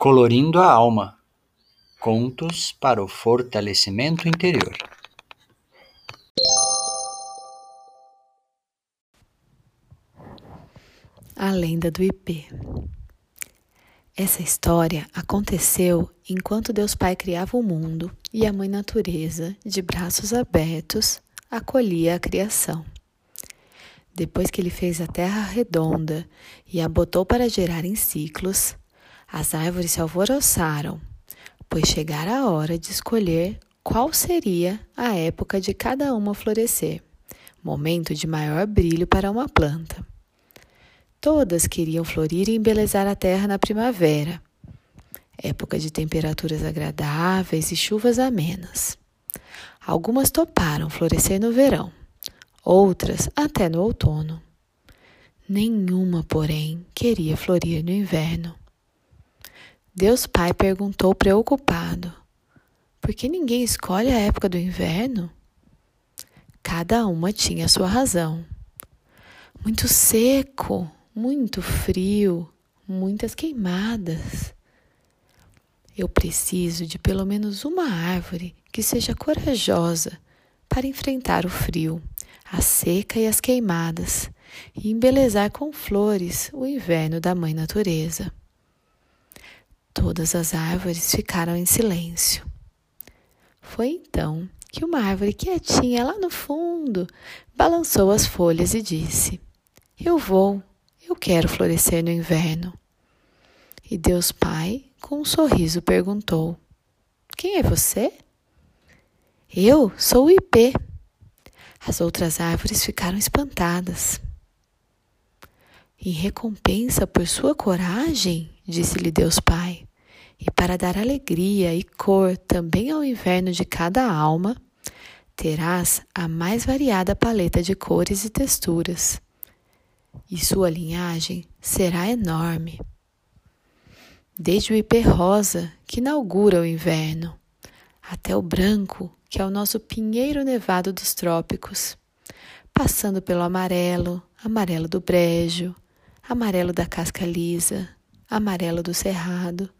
Colorindo a Alma Contos para o Fortalecimento Interior. A lenda do IP. Essa história aconteceu enquanto Deus Pai criava o mundo e a Mãe Natureza, de braços abertos, acolhia a criação. Depois que ele fez a terra redonda e a botou para gerar em ciclos, as árvores se alvoroçaram, pois chegara a hora de escolher qual seria a época de cada uma florescer, momento de maior brilho para uma planta. Todas queriam florir e embelezar a terra na primavera, época de temperaturas agradáveis e chuvas amenas. Algumas toparam florescer no verão, outras até no outono. Nenhuma, porém, queria florir no inverno. Deus Pai perguntou preocupado: Por que ninguém escolhe a época do inverno? Cada uma tinha sua razão. Muito seco, muito frio, muitas queimadas. Eu preciso de pelo menos uma árvore que seja corajosa para enfrentar o frio, a seca e as queimadas e embelezar com flores o inverno da Mãe Natureza. Todas as árvores ficaram em silêncio. Foi então que uma árvore quietinha lá no fundo balançou as folhas e disse: Eu vou, eu quero florescer no inverno. E Deus Pai, com um sorriso, perguntou: Quem é você? Eu sou o ipê. As outras árvores ficaram espantadas. Em recompensa por sua coragem, disse-lhe Deus Pai, e para dar alegria e cor também ao inverno de cada alma, terás a mais variada paleta de cores e texturas, e sua linhagem será enorme. Desde o ipê rosa, que inaugura o inverno, até o branco, que é o nosso pinheiro nevado dos trópicos, passando pelo amarelo, amarelo do brejo, amarelo da casca lisa, amarelo do cerrado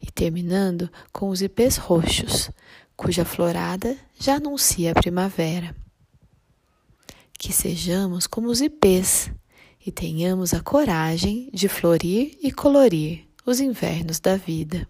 e terminando com os ipês roxos, cuja florada já anuncia a primavera. Que sejamos como os ipês e tenhamos a coragem de florir e colorir os invernos da vida.